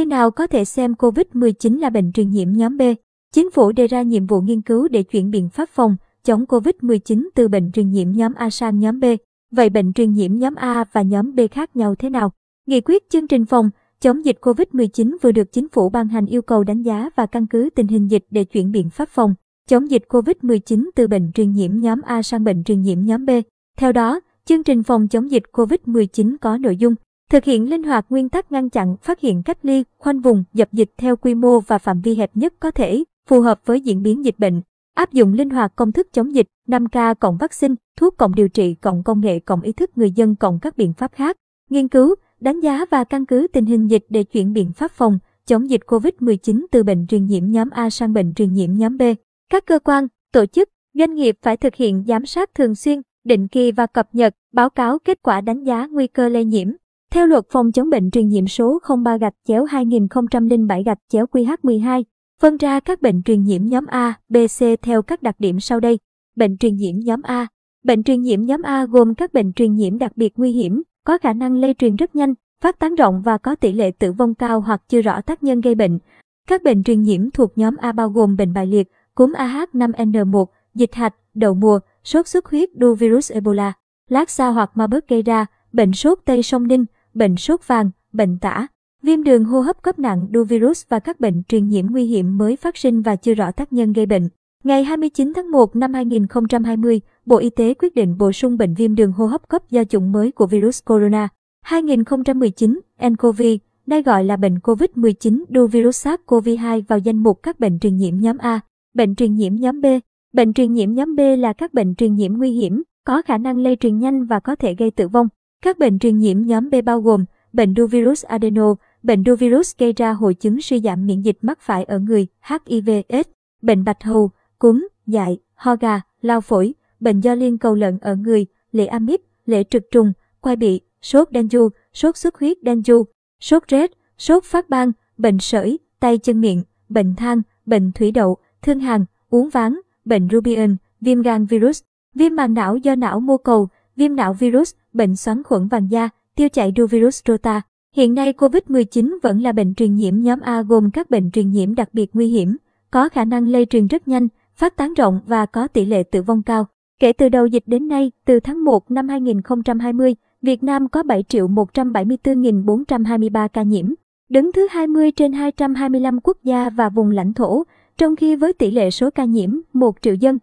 Khi nào có thể xem COVID-19 là bệnh truyền nhiễm nhóm B? Chính phủ đề ra nhiệm vụ nghiên cứu để chuyển biện pháp phòng chống COVID-19 từ bệnh truyền nhiễm nhóm A sang nhóm B. Vậy bệnh truyền nhiễm nhóm A và nhóm B khác nhau thế nào? Nghị quyết chương trình phòng chống dịch COVID-19 vừa được chính phủ ban hành yêu cầu đánh giá và căn cứ tình hình dịch để chuyển biện pháp phòng chống dịch COVID-19 từ bệnh truyền nhiễm nhóm A sang bệnh truyền nhiễm nhóm B. Theo đó, chương trình phòng chống dịch COVID-19 có nội dung thực hiện linh hoạt nguyên tắc ngăn chặn, phát hiện cách ly, khoanh vùng, dập dịch theo quy mô và phạm vi hẹp nhất có thể, phù hợp với diễn biến dịch bệnh, áp dụng linh hoạt công thức chống dịch, 5K cộng vaccine, thuốc cộng điều trị cộng công nghệ cộng ý thức người dân cộng các biện pháp khác, nghiên cứu, đánh giá và căn cứ tình hình dịch để chuyển biện pháp phòng chống dịch COVID-19 từ bệnh truyền nhiễm nhóm A sang bệnh truyền nhiễm nhóm B. Các cơ quan, tổ chức, doanh nghiệp phải thực hiện giám sát thường xuyên, định kỳ và cập nhật, báo cáo kết quả đánh giá nguy cơ lây nhiễm. Theo luật phòng chống bệnh truyền nhiễm số 03 gạch chéo 2007 gạch chéo QH12, phân ra các bệnh truyền nhiễm nhóm A, B, C theo các đặc điểm sau đây. Bệnh truyền nhiễm nhóm A Bệnh truyền nhiễm nhóm A gồm các bệnh truyền nhiễm đặc biệt nguy hiểm, có khả năng lây truyền rất nhanh, phát tán rộng và có tỷ lệ tử vong cao hoặc chưa rõ tác nhân gây bệnh. Các bệnh truyền nhiễm thuộc nhóm A bao gồm bệnh bại liệt, cúm AH5N1, dịch hạch, đậu mùa, sốt xuất huyết đu virus Ebola, lát xa hoặc ma bớt gây ra, bệnh sốt Tây Sông Ninh, bệnh sốt vàng, bệnh tả, viêm đường hô hấp cấp nặng đu virus và các bệnh truyền nhiễm nguy hiểm mới phát sinh và chưa rõ tác nhân gây bệnh. Ngày 29 tháng 1 năm 2020, Bộ Y tế quyết định bổ sung bệnh viêm đường hô hấp cấp do chủng mới của virus corona 2019 nCoV, nay gọi là bệnh COVID-19 đu virus SARS-CoV-2 vào danh mục các bệnh truyền nhiễm nhóm A, bệnh truyền nhiễm nhóm B. Bệnh truyền nhiễm nhóm B là các bệnh truyền nhiễm nguy hiểm, có khả năng lây truyền nhanh và có thể gây tử vong. Các bệnh truyền nhiễm nhóm B bao gồm bệnh đu virus adeno, bệnh đu virus gây ra hội chứng suy giảm miễn dịch mắc phải ở người, HIV/AIDS, bệnh bạch hầu, cúm, dại, ho gà, lao phổi, bệnh do liên cầu lợn ở người, lệ amip, lệ trực trùng, quai bị, sốt đen du, sốt xuất huyết đen du, sốt rét, sốt phát ban, bệnh sởi, tay chân miệng, bệnh than, bệnh thủy đậu, thương hàn, uống ván, bệnh rubion, viêm gan virus, viêm màng não do não mô cầu, viêm não virus, bệnh xoắn khuẩn vàng da, tiêu chảy đu virus rota. Hiện nay COVID-19 vẫn là bệnh truyền nhiễm nhóm A gồm các bệnh truyền nhiễm đặc biệt nguy hiểm, có khả năng lây truyền rất nhanh, phát tán rộng và có tỷ lệ tử vong cao. Kể từ đầu dịch đến nay, từ tháng 1 năm 2020, Việt Nam có 7 triệu 174.423 ca nhiễm, đứng thứ 20 trên 225 quốc gia và vùng lãnh thổ, trong khi với tỷ lệ số ca nhiễm 1 triệu dân.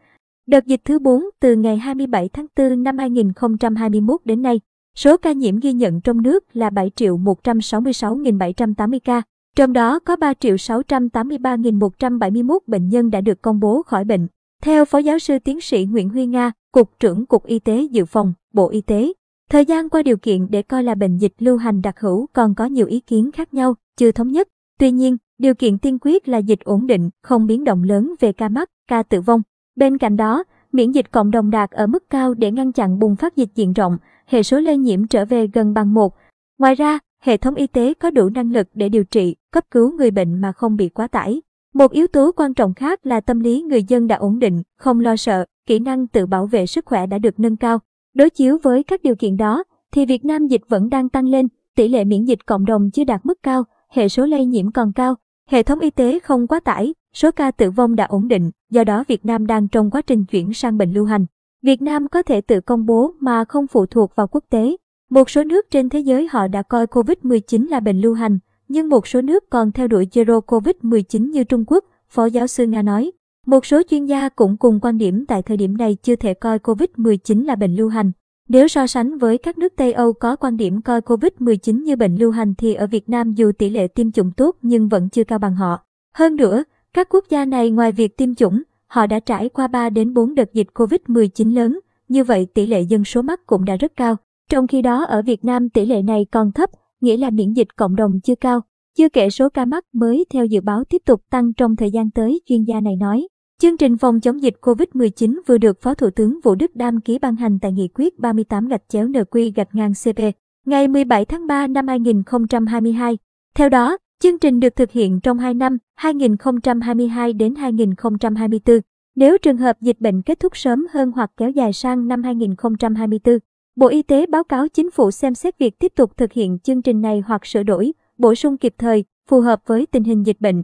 Đợt dịch thứ 4 từ ngày 27 tháng 4 năm 2021 đến nay, số ca nhiễm ghi nhận trong nước là 7 triệu 166.780 ca, trong đó có 3 triệu 683.171 bệnh nhân đã được công bố khỏi bệnh. Theo Phó Giáo sư Tiến sĩ Nguyễn Huy Nga, Cục trưởng Cục Y tế Dự phòng, Bộ Y tế, thời gian qua điều kiện để coi là bệnh dịch lưu hành đặc hữu còn có nhiều ý kiến khác nhau, chưa thống nhất. Tuy nhiên, điều kiện tiên quyết là dịch ổn định, không biến động lớn về ca mắc, ca tử vong. Bên cạnh đó, miễn dịch cộng đồng đạt ở mức cao để ngăn chặn bùng phát dịch diện rộng, hệ số lây nhiễm trở về gần bằng một. Ngoài ra, hệ thống y tế có đủ năng lực để điều trị, cấp cứu người bệnh mà không bị quá tải. Một yếu tố quan trọng khác là tâm lý người dân đã ổn định, không lo sợ, kỹ năng tự bảo vệ sức khỏe đã được nâng cao. Đối chiếu với các điều kiện đó, thì Việt Nam dịch vẫn đang tăng lên, tỷ lệ miễn dịch cộng đồng chưa đạt mức cao, hệ số lây nhiễm còn cao, hệ thống y tế không quá tải, số ca tử vong đã ổn định, do đó Việt Nam đang trong quá trình chuyển sang bệnh lưu hành. Việt Nam có thể tự công bố mà không phụ thuộc vào quốc tế. Một số nước trên thế giới họ đã coi COVID-19 là bệnh lưu hành, nhưng một số nước còn theo đuổi Zero COVID-19 như Trung Quốc, Phó giáo sư Nga nói. Một số chuyên gia cũng cùng quan điểm tại thời điểm này chưa thể coi COVID-19 là bệnh lưu hành. Nếu so sánh với các nước Tây Âu có quan điểm coi COVID-19 như bệnh lưu hành thì ở Việt Nam dù tỷ lệ tiêm chủng tốt nhưng vẫn chưa cao bằng họ. Hơn nữa, các quốc gia này ngoài việc tiêm chủng, họ đã trải qua 3 đến 4 đợt dịch COVID-19 lớn, như vậy tỷ lệ dân số mắc cũng đã rất cao. Trong khi đó ở Việt Nam tỷ lệ này còn thấp, nghĩa là miễn dịch cộng đồng chưa cao. Chưa kể số ca mắc mới theo dự báo tiếp tục tăng trong thời gian tới, chuyên gia này nói. Chương trình phòng chống dịch COVID-19 vừa được Phó Thủ tướng Vũ Đức Đam ký ban hành tại Nghị quyết 38 gạch chéo NQ gạch ngang CP ngày 17 tháng 3 năm 2022. Theo đó, chương trình được thực hiện trong 2 năm 2022 đến 2024. Nếu trường hợp dịch bệnh kết thúc sớm hơn hoặc kéo dài sang năm 2024, Bộ Y tế báo cáo chính phủ xem xét việc tiếp tục thực hiện chương trình này hoặc sửa đổi, bổ sung kịp thời phù hợp với tình hình dịch bệnh,